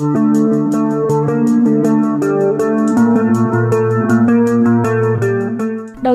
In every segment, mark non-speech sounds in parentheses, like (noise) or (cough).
Đầu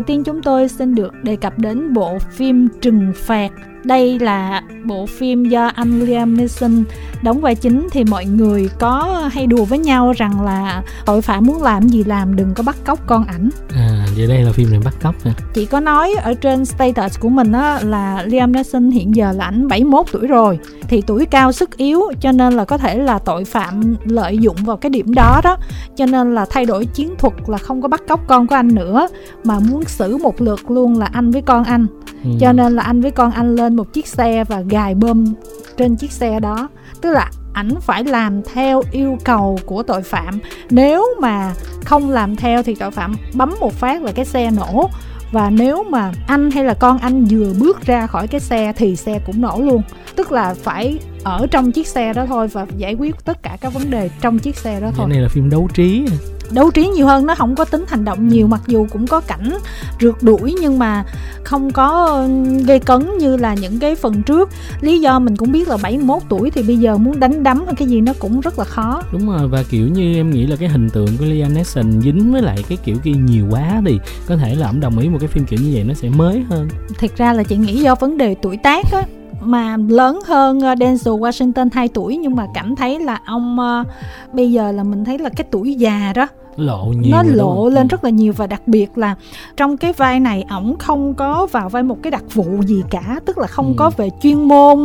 tiên chúng tôi xin được đề cập đến bộ phim Trừng phạt đây là bộ phim do anh Liam Neeson đóng vai chính. Thì mọi người có hay đùa với nhau rằng là tội phạm muốn làm gì làm đừng có bắt cóc con ảnh. À vậy đây là phim này bắt cóc hả? Chị có nói ở trên status của mình á là Liam Neeson hiện giờ là ảnh 71 tuổi rồi. Thì tuổi cao sức yếu cho nên là có thể là tội phạm lợi dụng vào cái điểm đó đó. Cho nên là thay đổi chiến thuật là không có bắt cóc con của anh nữa mà muốn xử một lượt luôn là anh với con anh ừ. cho nên là anh với con anh lên một chiếc xe và gài bơm trên chiếc xe đó. Tức là ảnh phải làm theo yêu cầu của tội phạm. Nếu mà không làm theo thì tội phạm bấm một phát là cái xe nổ. Và nếu mà anh hay là con anh vừa bước ra khỏi cái xe thì xe cũng nổ luôn. Tức là phải ở trong chiếc xe đó thôi và giải quyết tất cả các vấn đề trong chiếc xe đó thôi. cái này là phim đấu trí. Đấu trí nhiều hơn nó không có tính hành động nhiều mặc dù cũng có cảnh rượt đuổi nhưng mà không có gây cấn như là những cái phần trước. Lý do mình cũng biết là 71 tuổi thì bây giờ muốn đánh đấm hay cái gì nó cũng rất là khó. Đúng rồi và kiểu như em nghĩ là cái hình tượng của Liam Neeson dính với lại cái kiểu kia nhiều quá thì có thể là ông đồng ý một cái phim kiểu như vậy nó sẽ mới hơn. Thực ra là chị nghĩ do vấn đề tuổi tác á mà lớn hơn ờ, Denzel Washington 2 tuổi nhưng mà cảm thấy là ông uh, bây giờ là mình thấy là cái tuổi già đó lộ nhiều nó lộ lên ừ. rất là nhiều và đặc biệt là trong cái vai này ổng không có vào vai một cái đặc vụ gì cả tức là không ừ. có về chuyên môn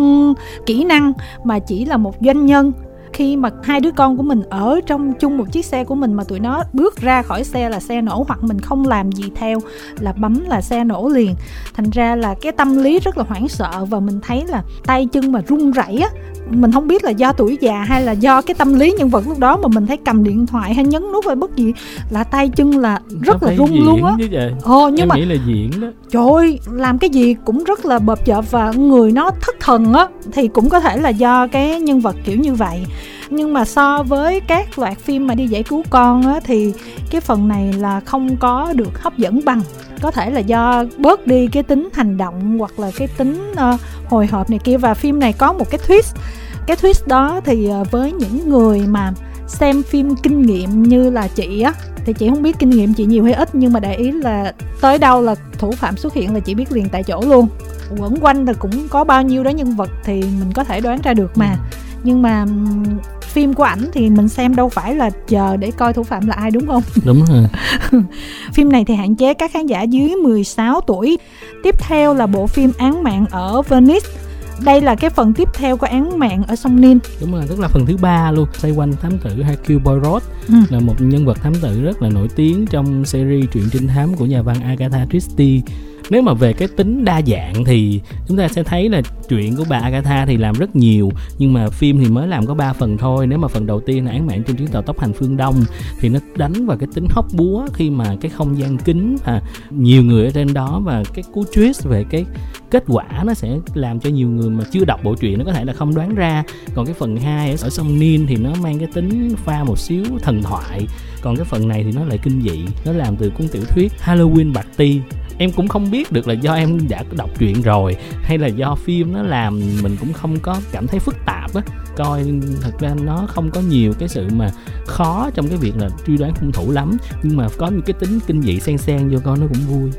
kỹ năng mà chỉ là một doanh nhân khi mà hai đứa con của mình ở trong chung một chiếc xe của mình mà tụi nó bước ra khỏi xe là xe nổ hoặc mình không làm gì theo là bấm là xe nổ liền. Thành ra là cái tâm lý rất là hoảng sợ và mình thấy là tay chân mà run rẩy á mình không biết là do tuổi già hay là do cái tâm lý nhân vật lúc đó mà mình thấy cầm điện thoại hay nhấn nút hay bất gì là tay chân là rất là run luôn á. ồ nhưng em mà nghĩ là diễn đó. Trời ơi làm cái gì cũng rất là bợp chợp và người nó thất thần á thì cũng có thể là do cái nhân vật kiểu như vậy nhưng mà so với các loạt phim mà đi giải cứu con á thì cái phần này là không có được hấp dẫn bằng. Có thể là do bớt đi cái tính hành động hoặc là cái tính uh, hồi hộp này kia. Và phim này có một cái twist. Cái twist đó thì uh, với những người mà xem phim kinh nghiệm như là chị á thì chị không biết kinh nghiệm chị nhiều hay ít nhưng mà để ý là tới đâu là thủ phạm xuất hiện là chị biết liền tại chỗ luôn. Quẩn quanh là cũng có bao nhiêu đó nhân vật thì mình có thể đoán ra được mà. Nhưng mà phim của ảnh thì mình xem đâu phải là chờ để coi thủ phạm là ai đúng không? Đúng rồi. (laughs) phim này thì hạn chế các khán giả dưới 16 tuổi. Tiếp theo là bộ phim Án mạng ở Venice đây là cái phần tiếp theo của án mạng ở sông Nin đúng rồi tức là phần thứ ba luôn xoay quanh thám tử Hercule Poirot ừ. là một nhân vật thám tử rất là nổi tiếng trong series truyện trinh thám của nhà văn Agatha Christie nếu mà về cái tính đa dạng thì chúng ta sẽ thấy là chuyện của bà Agatha thì làm rất nhiều, nhưng mà phim thì mới làm có 3 phần thôi. Nếu mà phần đầu tiên là án mạng trên chuyến tàu tốc hành phương đông thì nó đánh vào cái tính hóc búa khi mà cái không gian kính và nhiều người ở trên đó và cái cú twist về cái kết quả nó sẽ làm cho nhiều người mà chưa đọc bộ truyện nó có thể là không đoán ra. Còn cái phần 2 ở sông Nin thì nó mang cái tính pha một xíu thần thoại. Còn cái phần này thì nó lại kinh dị, nó làm từ cuốn tiểu thuyết Halloween Bạch ti. Em cũng không biết được là do em đã đọc truyện rồi, hay là do phim nó làm mình cũng không có cảm thấy phức tạp á. Coi thật ra nó không có nhiều cái sự mà khó trong cái việc là truy đoán hung thủ lắm. Nhưng mà có những cái tính kinh dị xen xen vô coi nó cũng vui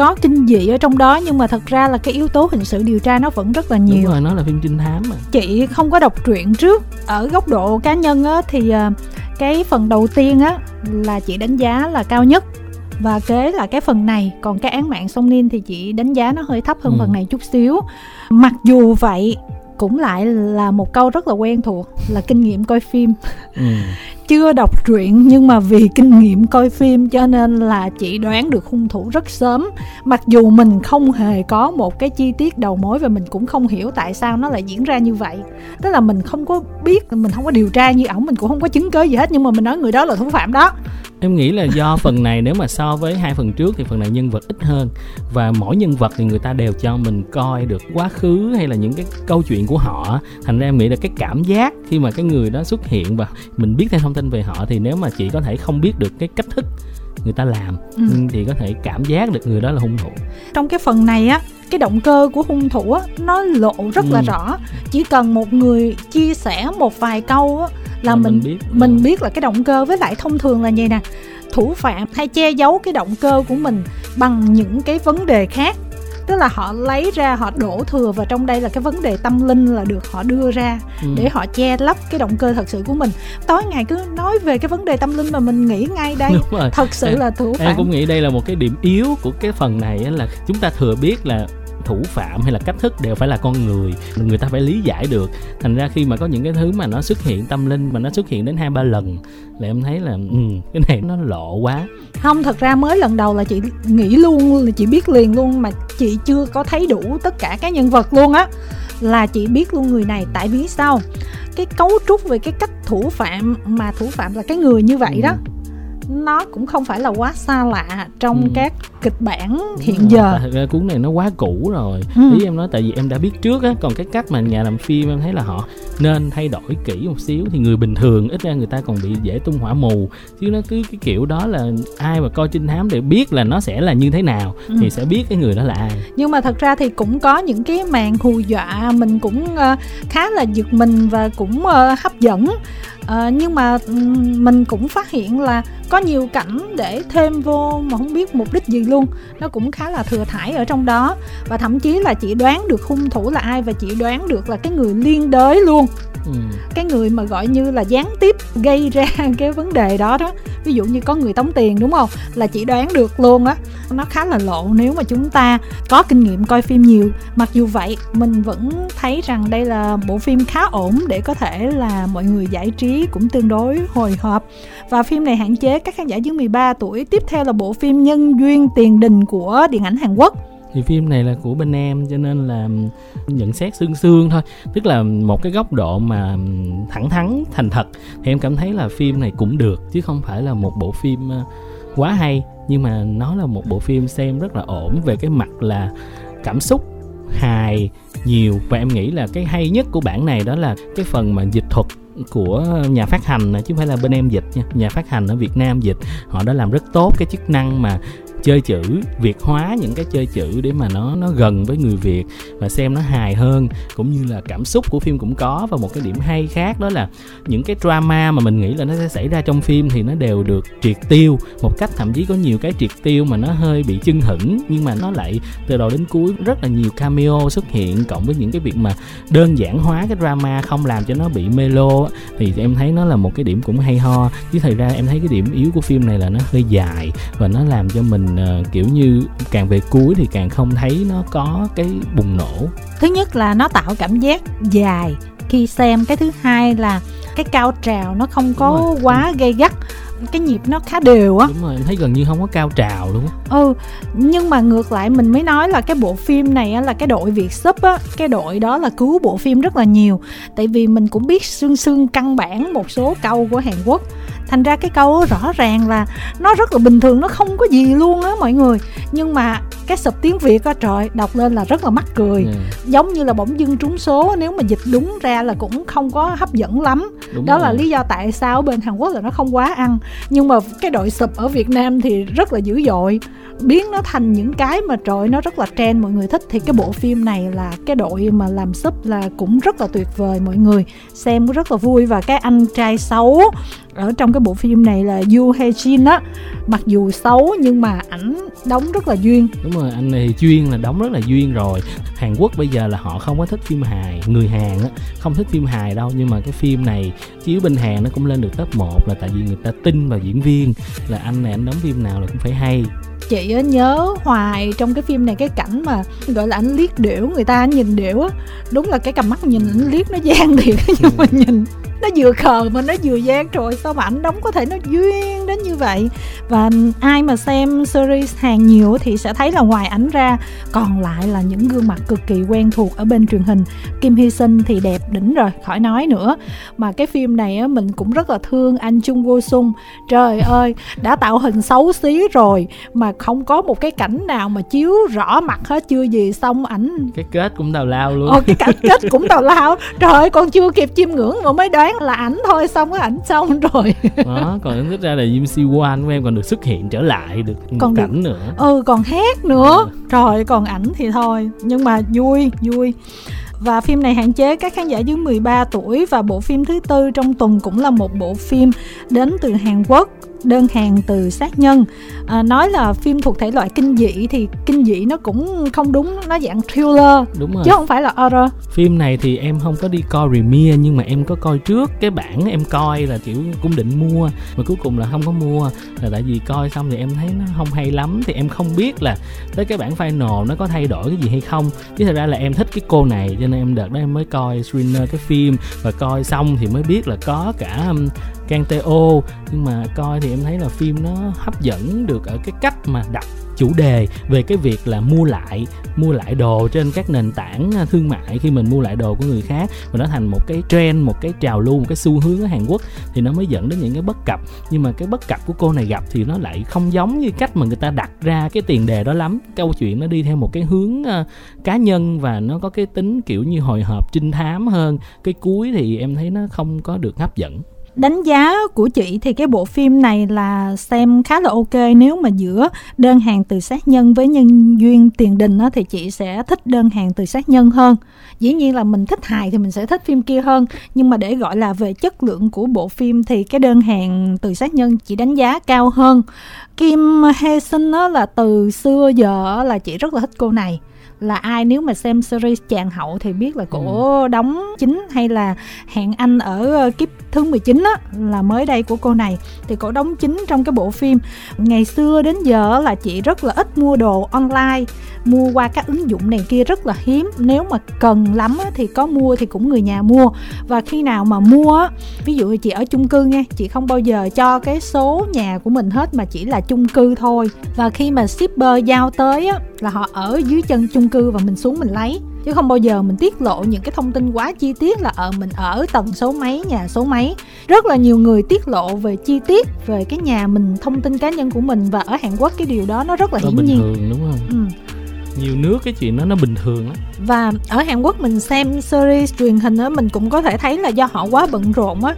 có kinh dị ở trong đó nhưng mà thật ra là cái yếu tố hình sự điều tra nó vẫn rất là nhiều. đúng rồi nó là phim trinh thám mà. Chị không có đọc truyện trước. Ở góc độ cá nhân á thì ờ, cái phần đầu tiên á là chị đánh giá là cao nhất. Và kế là cái phần này còn cái án mạng sông Nin thì chị đánh giá nó hơi thấp hơn ừ. phần này chút xíu. Mặc dù vậy cũng lại là một câu rất là quen thuộc là kinh nghiệm coi phim. Ừ. (laughs) chưa đọc truyện nhưng mà vì kinh nghiệm coi phim cho nên là chị đoán được hung thủ rất sớm. Mặc dù mình không hề có một cái chi tiết đầu mối và mình cũng không hiểu tại sao nó lại diễn ra như vậy. Tức là mình không có biết mình không có điều tra như ổng mình cũng không có chứng cớ gì hết nhưng mà mình nói người đó là thủ phạm đó em nghĩ là do phần này nếu mà so với hai phần trước thì phần này nhân vật ít hơn và mỗi nhân vật thì người ta đều cho mình coi được quá khứ hay là những cái câu chuyện của họ thành ra em nghĩ là cái cảm giác khi mà cái người đó xuất hiện và mình biết thêm thông tin về họ thì nếu mà chị có thể không biết được cái cách thức người ta làm ừ. thì có thể cảm giác được người đó là hung thủ trong cái phần này á cái động cơ của hung thủ á nó lộ rất ừ. là rõ chỉ cần một người chia sẻ một vài câu á là, là mình mình biết, mình biết là cái động cơ với lại thông thường là vậy nè. Thủ phạm hay che giấu cái động cơ của mình bằng những cái vấn đề khác. Tức là họ lấy ra họ đổ thừa vào trong đây là cái vấn đề tâm linh là được họ đưa ra ừ. để họ che lấp cái động cơ thật sự của mình. Tối ngày cứ nói về cái vấn đề tâm linh mà mình nghĩ ngay đây. Thật sự em, là thủ phạm. em cũng nghĩ đây là một cái điểm yếu của cái phần này là chúng ta thừa biết là thủ phạm hay là cách thức đều phải là con người người ta phải lý giải được thành ra khi mà có những cái thứ mà nó xuất hiện tâm linh mà nó xuất hiện đến hai ba lần là em thấy là ừ, cái này nó lộ quá không thật ra mới lần đầu là chị nghĩ luôn là chị biết liền luôn mà chị chưa có thấy đủ tất cả các nhân vật luôn á là chị biết luôn người này tại vì sao cái cấu trúc về cái cách thủ phạm mà thủ phạm là cái người như vậy ừ. đó nó cũng không phải là quá xa lạ trong ừ. các kịch bản hiện ừ, giờ. thật ra cuốn này nó quá cũ rồi. Ừ. ý em nói tại vì em đã biết trước á còn cái cách mà nhà làm phim em thấy là họ nên thay đổi kỹ một xíu thì người bình thường ít ra người ta còn bị dễ tung hỏa mù. Chứ nó cứ cái kiểu đó là ai mà coi trinh thám để biết là nó sẽ là như thế nào ừ. thì sẽ biết cái người đó là ai. Nhưng mà thật ra thì cũng có những cái màn hù dọa mình cũng uh, khá là giật mình và cũng uh, hấp dẫn. À, nhưng mà mình cũng phát hiện là có nhiều cảnh để thêm vô mà không biết mục đích gì luôn. Nó cũng khá là thừa thải ở trong đó. Và thậm chí là chị đoán được hung thủ là ai và chị đoán được là cái người liên đới luôn. Ừ. cái người mà gọi như là gián tiếp gây ra (laughs) cái vấn đề đó đó. Ví dụ như có người tống tiền đúng không? Là chị đoán được luôn á. Nó khá là lộ nếu mà chúng ta có kinh nghiệm coi phim nhiều. Mặc dù vậy mình vẫn thấy rằng đây là bộ phim khá ổn để có thể là mọi người giải trí cũng tương đối hồi hộp. Và phim này hạn chế các khán giả dưới 13 tuổi. Tiếp theo là bộ phim nhân duyên tiền đình của điện ảnh Hàn Quốc. Thì phim này là của bên em, cho nên là nhận xét xương xương thôi. Tức là một cái góc độ mà thẳng thắn, thành thật, thì em cảm thấy là phim này cũng được, chứ không phải là một bộ phim ờ, quá hay. Nhưng mà nó là một bộ phim xem rất là ổn, về cái mặt là cảm xúc hài nhiều. Và em nghĩ là cái hay nhất của bản này đó là cái phần mà dịch thuật của nhà phát hành chứ không phải là bên em dịch nha. Nhà phát hành ở Việt Nam dịch, họ đã làm rất tốt cái chức năng mà chơi chữ, việt hóa những cái chơi chữ để mà nó nó gần với người việt và xem nó hài hơn, cũng như là cảm xúc của phim cũng có. Và một cái điểm hay khác đó là những cái drama mà mình nghĩ là nó sẽ xảy ra trong phim thì nó đều được triệt tiêu. Một cách thậm chí có nhiều cái triệt tiêu mà nó hơi bị chân hững nhưng mà nó lại từ đầu đến cuối rất là nhiều cameo xuất hiện, cộng với những cái việc mà đơn giản hóa cái drama, không làm cho nó bị melo thì em thấy nó là một cái điểm cũng hay ho. Chứ thời ra em thấy cái điểm yếu của phim này là nó hơi dài và nó làm cho mình uh, kiểu như càng về cuối thì càng không thấy nó có cái bùng nổ. Thứ nhất là nó tạo cảm giác dài khi xem. Cái thứ hai là cái cao trào nó không có quá gây gắt. Cái nhịp nó khá đều á. Đúng rồi em thấy gần như không có cao trào luôn á. Ừ nhưng mà ngược lại mình mới nói là cái bộ phim này á là cái đội việt sub á cái đội đó là cứu bộ phim rất là nhiều. Tại vì mình cũng biết xương xương căn bản một số câu của hàn quốc thành ra cái câu rõ ràng là nó rất là bình thường nó không có gì luôn á mọi người. Nhưng mà cái sập tiếng việt á trời đọc lên là rất là mắc cười. Ừ. giống như là bỗng dưng trúng số nếu mà dịch đúng ra là cũng không có hấp dẫn lắm. Đúng đó rồi. là lý do tại sao bên hàn quốc là nó không quá ăn. Nhưng mà cái đội sụp ở việt nam thì rất là dữ dội. Biến nó thành những cái mà trời nó rất là trend mọi người thích. Thì cái bộ phim này là cái đội mà làm sub là cũng rất là tuyệt vời mọi người. Xem rất là vui. Và cái anh trai xấu ở trong cái bộ phim này là Yu Hae Jin á. Mặc dù xấu nhưng mà ảnh đóng rất là duyên. Đúng rồi anh này chuyên là đóng rất là duyên rồi. Hàn Quốc bây giờ là họ không có thích phim hài người Hàn á không thích phim hài đâu. Nhưng mà cái phim này chiếu bên Hàn nó cũng lên được top 1 là tại vì người ta tin vào diễn viên. Là anh này anh đóng phim nào là cũng phải hay. Chị nhớ hoài trong cái phim này cái cảnh mà gọi là anh liếc điểu người ta nhìn điểu á. Đúng là cái cầm mắt nhìn anh liếc nó gian thiệt nhưng mà nhìn nó vừa khờ mà nó vừa gian rồi sao mà ảnh đóng có thể nó duyên đến như vậy? Và ai mà xem series hàng nhiều thì sẽ thấy là ngoài ảnh ra còn lại là những gương mặt cực kỳ quen thuộc ở bên truyền hình. Kim Hy Sinh thì đẹp đỉnh rồi khỏi nói nữa. Mà cái phim này á mình cũng rất là thương anh Chung Go Sung. Trời ơi đã tạo hình xấu xí rồi mà không có một cái cảnh nào mà chiếu rõ mặt hết chưa gì xong ảnh cái kết cũng tào lao luôn. Ồ, cái cảnh kết cũng tào lao. Trời ơi con chưa kịp chiêm ngưỡng mà mới đoán là ảnh thôi xong cái ảnh xong (laughs) rồi. Đó còn thực ra là Jim Si Wan của em còn được xuất hiện trở lại được còn cảnh được, nữa. Ừ còn hát nữa. Ừ. trời còn ảnh thì thôi. Nhưng mà vui vui. Và phim này hạn chế các khán giả dưới 13 tuổi và bộ phim thứ tư trong tuần cũng là một bộ phim đến từ Hàn Quốc đơn hàng từ sát nhân. À, nói là phim thuộc thể loại kinh dị thì kinh dị nó cũng không đúng nó dạng thriller. Đúng rồi. Chứ không phải là horror. Phim này thì em không có đi coi premiere nhưng mà em có coi trước cái bản em coi là kiểu cũng định mua mà cuối cùng là không có mua. Là tại vì coi xong thì em thấy nó không hay lắm thì em không biết là tới cái bản final nó có thay đổi cái gì hay không. Chứ thật ra là em thích cái cô này cho nên em đợt đó em mới coi screener cái phim. Và coi xong thì mới biết là có cả um, Canteo nhưng mà coi thì em thấy là phim nó hấp dẫn được ở cái cách mà đặt chủ đề về cái việc là mua lại mua lại đồ trên các nền tảng à, thương mại khi mình mua lại đồ của người khác. Và nó thành một cái trend một cái trào lưu một cái xu hướng ở Hàn Quốc thì nó mới dẫn đến những cái bất cập. Nhưng mà cái bất cập của cô này gặp thì nó lại không giống như cách mà người ta đặt ra cái tiền đề đó lắm. Câu chuyện nó đi theo một cái hướng uh, cá nhân và nó có cái tính kiểu như hồi hộp trinh thám hơn. Cái cuối thì em thấy nó không có được hấp dẫn đánh giá của chị thì cái bộ phim này là xem khá là ok. Nếu mà giữa đơn hàng từ sát nhân với nhân duyên tiền đình đó, thì chị sẽ thích đơn hàng từ sát nhân hơn. Dĩ nhiên là mình thích hài thì mình sẽ thích phim kia hơn. Nhưng mà để gọi là về chất lượng của bộ phim thì cái đơn hàng từ sát nhân chị đánh giá cao hơn. Kim hê Sun đó là từ xưa giờ là chị rất là thích cô này là ai? Nếu mà xem series chàng hậu thì biết là cổ ừ. đóng chính hay là hẹn anh ở ờ, kiếp thứ 19 á là mới đây của cô này. Thì cổ đóng chính trong cái bộ phim. Ngày xưa đến giờ là chị rất là ít mua đồ online mua qua các ứng dụng này kia rất là hiếm. Nếu mà cần lắm á, thì có mua thì cũng người nhà mua. Và khi nào mà mua á ví dụ chị ở chung cư nha chị không bao giờ cho cái số nhà của mình hết mà chỉ là chung cư thôi. Và khi mà shipper giao tới á là họ ở dưới chân chung cư và mình xuống mình lấy. Chứ không bao giờ mình tiết lộ những cái thông tin quá chi tiết là ở ờ, mình ở tầng số mấy nhà số mấy. Rất là nhiều người tiết lộ về chi tiết về cái nhà mình thông tin cá nhân của mình và ở Hàn Quốc cái điều đó nó rất là hiển bình nhiên. thường đúng không? Ừ. Nhiều nước cái chuyện đó nó bình thường lắm. Và ở Hàn Quốc mình xem series truyền hình á mình cũng có thể thấy là do họ quá bận rộn á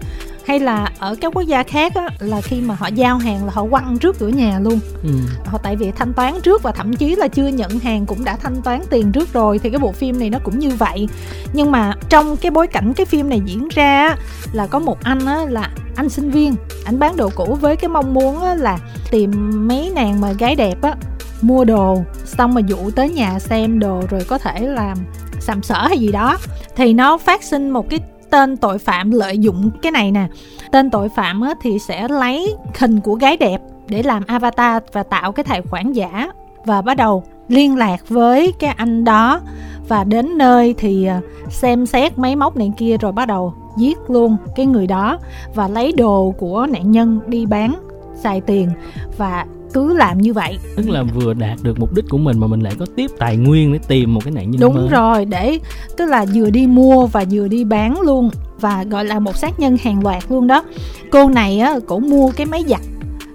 hay là ở các quốc gia khác á, là khi mà họ giao hàng là họ quăng trước cửa nhà luôn. Ừ. họ tại vì thanh toán trước và thậm chí là chưa nhận hàng cũng đã thanh toán tiền trước rồi thì cái bộ phim này nó cũng như vậy. Nhưng mà trong cái bối cảnh cái phim này diễn ra á, là có một anh á, là anh sinh viên anh bán đồ cũ với cái mong muốn á, là tìm mấy nàng mà gái đẹp á mua đồ xong mà dụ tới nhà xem đồ rồi có thể làm sàm sỡ hay gì đó. Thì nó phát sinh một cái tên tội phạm lợi dụng cái này nè. Tên tội phạm á, thì sẽ lấy hình của gái đẹp để làm avatar và tạo cái tài khoản giả. Và bắt đầu liên lạc với cái anh đó. Và đến nơi thì à, xem xét máy móc này kia rồi bắt đầu giết luôn cái người đó. Và lấy đồ của nạn nhân đi bán xài tiền. Và cứ làm như vậy. Tức là vừa đạt được mục đích của mình mà mình lại có tiếp tài nguyên để tìm một cái nạn nhân đúng mới. rồi để tức là vừa đi mua và vừa đi bán luôn và gọi là một sát nhân hàng loạt luôn đó. Cô này á cổ mua cái máy giặt.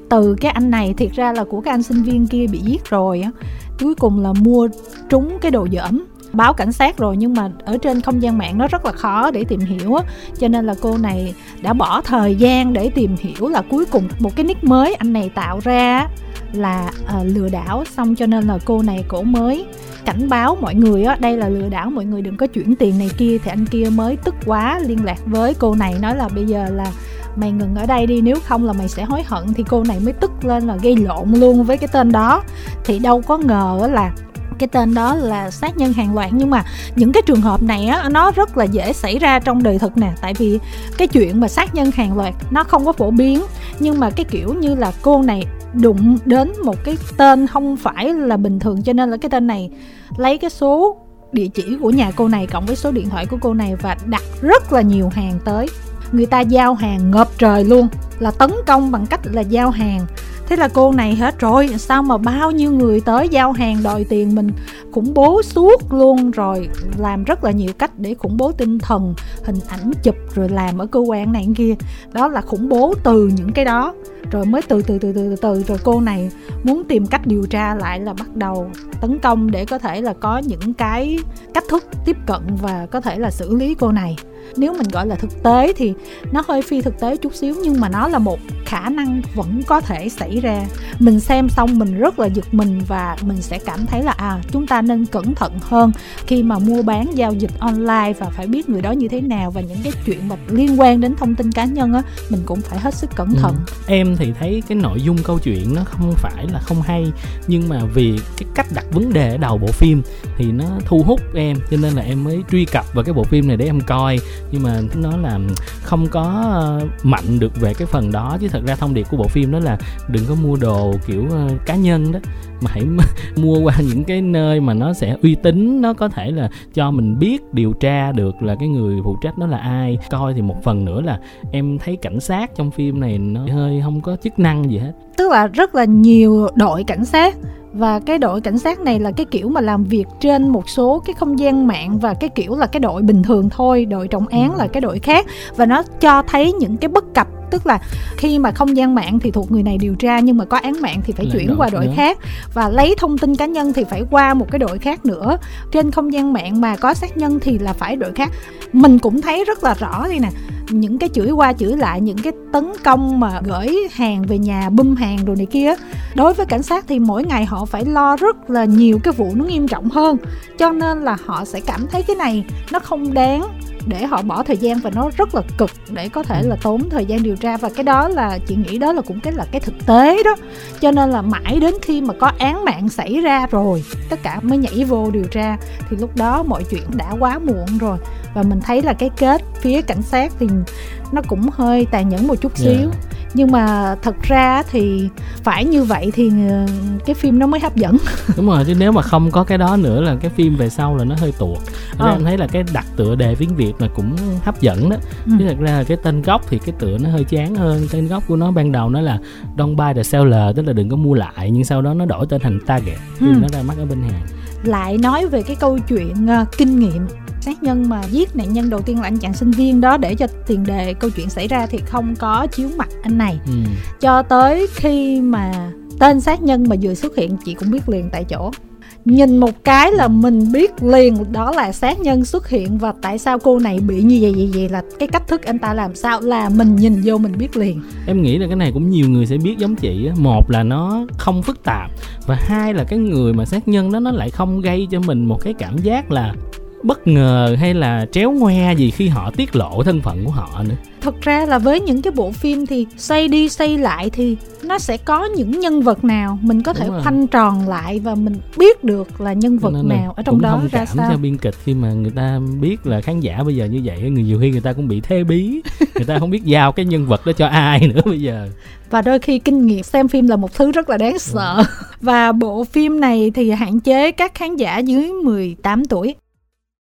Từ cái anh này thiệt ra là của cái anh sinh viên kia bị giết rồi á. Cuối cùng là mua trúng cái đồ dởm. Báo cảnh sát rồi nhưng mà ở trên không gian mạng nó rất là khó để tìm hiểu á. Cho nên là cô này đã bỏ thời gian để tìm hiểu là cuối cùng một cái nick mới anh này tạo ra là uh, lừa đảo. Xong cho nên là cô này cổ mới cảnh báo mọi người á đây là lừa đảo mọi người đừng có chuyển tiền này kia. Thì anh kia mới tức quá liên lạc với cô này nói là bây giờ là mày ngừng ở đây đi nếu không là mày sẽ hối hận. Thì cô này mới tức lên là gây lộn luôn với cái tên đó. Thì đâu có ngờ là cái tên đó là sát nhân hàng loạt. Nhưng mà những cái trường hợp này á nó rất là dễ xảy ra trong đời thực nè. Tại vì cái chuyện mà sát nhân hàng loạt nó không có phổ biến. Nhưng mà cái kiểu như là cô này đụng đến một cái tên không phải là bình thường cho nên là cái tên này lấy cái số địa chỉ của nhà cô này cộng với số điện thoại của cô này và đặt rất là nhiều hàng tới. Người ta giao hàng ngập trời luôn, là tấn công bằng cách là giao hàng thế là cô này hết rồi. Sao mà bao nhiêu người tới giao hàng đòi tiền mình khủng bố suốt luôn. Rồi làm rất là nhiều cách để khủng bố tinh thần, hình ảnh chụp, rồi làm ở cơ quan này kia. Đó là khủng bố từ những cái đó. Rồi mới từ từ từ từ từ rồi cô này muốn tìm cách điều tra lại là bắt đầu tấn công để có thể là có những cái cách thức tiếp cận và có thể là xử lý cô này nếu mình gọi là thực tế thì nó hơi phi thực tế chút xíu nhưng mà nó là một khả năng vẫn có thể xảy ra. Mình xem xong mình rất là giật mình và mình sẽ cảm thấy là à chúng ta nên cẩn thận hơn khi mà mua bán giao dịch online và phải biết người đó như thế nào và những cái chuyện mà liên quan đến thông tin cá nhân á mình cũng phải hết sức cẩn thận. Ừ. em thì thấy cái nội dung câu chuyện nó không phải là không hay nhưng mà vì cái cách đặt vấn đề ở đầu bộ phim thì nó thu hút em cho nên là em mới truy cập vào cái bộ phim này để em coi nhưng mà nó là không có ờ, mạnh được về cái phần đó. Chứ thật ra thông điệp của bộ phim đó là đừng có mua đồ kiểu ờ, cá nhân đó. Mà hãy (laughs) mua qua những cái nơi mà nó sẽ uy tín, nó có thể là cho mình biết, điều tra được là cái người phụ trách đó là ai. Coi thì một phần nữa là em thấy cảnh sát trong phim này nó hơi không có chức năng gì hết. Tức là rất là nhiều đội cảnh sát và cái đội cảnh sát này là cái kiểu mà làm việc trên một số cái không gian mạng và cái kiểu là cái đội bình thường thôi đội trọng án là cái đội khác. Và nó cho thấy những cái bất cập tức là khi mà không gian mạng thì thuộc người này điều tra nhưng mà có án mạng thì phải Lại chuyển qua đội nữa. khác. Và lấy thông tin cá nhân thì phải qua một cái đội khác nữa. Trên không gian mạng mà có sát nhân thì là phải đội khác. Mình cũng thấy rất là rõ đây nè những cái chửi qua chửi lại, những cái tấn công mà gửi hàng về nhà, bum hàng đồ này kia, đối với cảnh sát thì mỗi ngày họ phải lo rất là nhiều cái vụ nó nghiêm trọng hơn. Cho nên là họ sẽ cảm thấy cái này nó không đáng để họ bỏ thời gian và nó rất là cực để có thể là tốn thời gian điều tra. Và cái đó là chị nghĩ đó là cũng cái là cái thực tế đó. Cho nên là mãi đến khi mà có án mạng xảy ra rồi tất cả mới nhảy vô điều tra thì lúc đó mọi chuyện đã quá muộn rồi. Và mình thấy là cái kết phía cảnh sát thì nó cũng hơi tàn nhẫn một chút xíu. yeah nhưng mà thật ra thì phải như vậy thì ờ, cái phim nó mới hấp dẫn. (laughs) Đúng rồi chứ nếu mà không có cái đó nữa là cái phim về sau là nó hơi tuột ờ. em thấy là cái đặt tựa đề tiếng việt là cũng hấp dẫn đó. Ừ. chứ thật ra là cái tên gốc thì cái tựa nó hơi chán hơn. Tên gốc của nó ban đầu nó là don't buy the seller tức là đừng có mua lại nhưng sau đó nó đổi tên thành target. Ừ. nó ra mắt ở bên hàng lại nói về cái câu chuyện uh, kinh nghiệm sát nhân mà giết nạn nhân đầu tiên là anh chàng sinh viên đó để cho tiền đề câu chuyện xảy ra thì không có chiếu mặt anh này. Ừ. cho tới khi mà tên sát nhân mà vừa xuất hiện chị cũng biết liền tại chỗ. Nhìn một cái là mình biết liền đó là sát nhân xuất hiện và tại sao cô này bị như vậy vậy vậy là cái cách thức anh ta làm sao là mình nhìn vô mình biết liền. Em nghĩ là cái này cũng nhiều người sẽ biết giống chị á. Một là nó không phức tạp và hai là cái người mà sát nhân đó nó lại không gây cho mình một cái cảm giác là bất ngờ hay là tréo ngoe gì khi họ tiết lộ thân phận của họ nữa? Thật ra là với những cái bộ phim thì xoay đi xoay lại thì nó sẽ có những nhân vật nào mình có thể khoanh tròn lại và mình biết được là nhân vật nào ở trong đó ra sao? cho biên kịch khi mà người ta biết là khán giả bây giờ như vậy người nhiều khi người ta cũng bị thế bí. Người ta không biết giao cái nhân vật đó cho ai nữa bây giờ. Và đôi khi kinh nghiệm xem phim là một thứ rất là đáng sợ. (laughs) Và bộ phim này thì hạn chế các khán giả dưới 18 tuổi